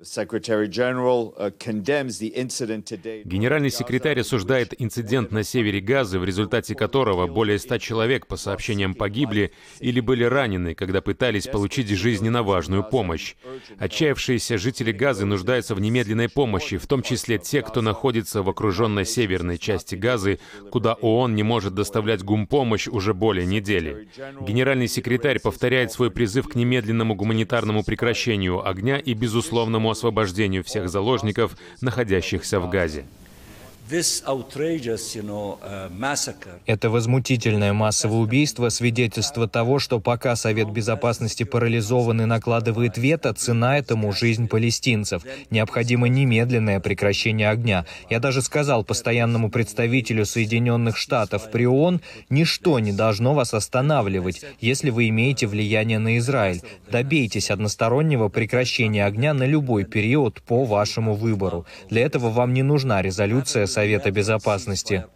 Uh, Генеральный секретарь осуждает инцидент на севере Газы, в результате которого более ста человек, по сообщениям, погибли или были ранены, когда пытались получить жизненно важную помощь. Отчаявшиеся жители Газы нуждаются в немедленной помощи, в том числе те, кто находится в окруженной северной части Газы, куда ООН не может доставлять гумпомощь уже более недели. Генеральный секретарь повторяет свой призыв к немедленному гуманитарному прекращению огня и безусловному освобождению всех заложников, находящихся в Газе. Uh, Это возмутительное массовое убийство — свидетельство того, что пока Совет Безопасности парализован и накладывает вето, цена этому — жизнь палестинцев. Необходимо немедленное прекращение огня. Я даже сказал постоянному представителю Соединенных Штатов при ООН, ничто не должно вас останавливать, если вы имеете влияние на Израиль. Добейтесь одностороннего прекращения огня на любой период по вашему выбору. Для этого вам не нужна резолюция Совета Безопасности.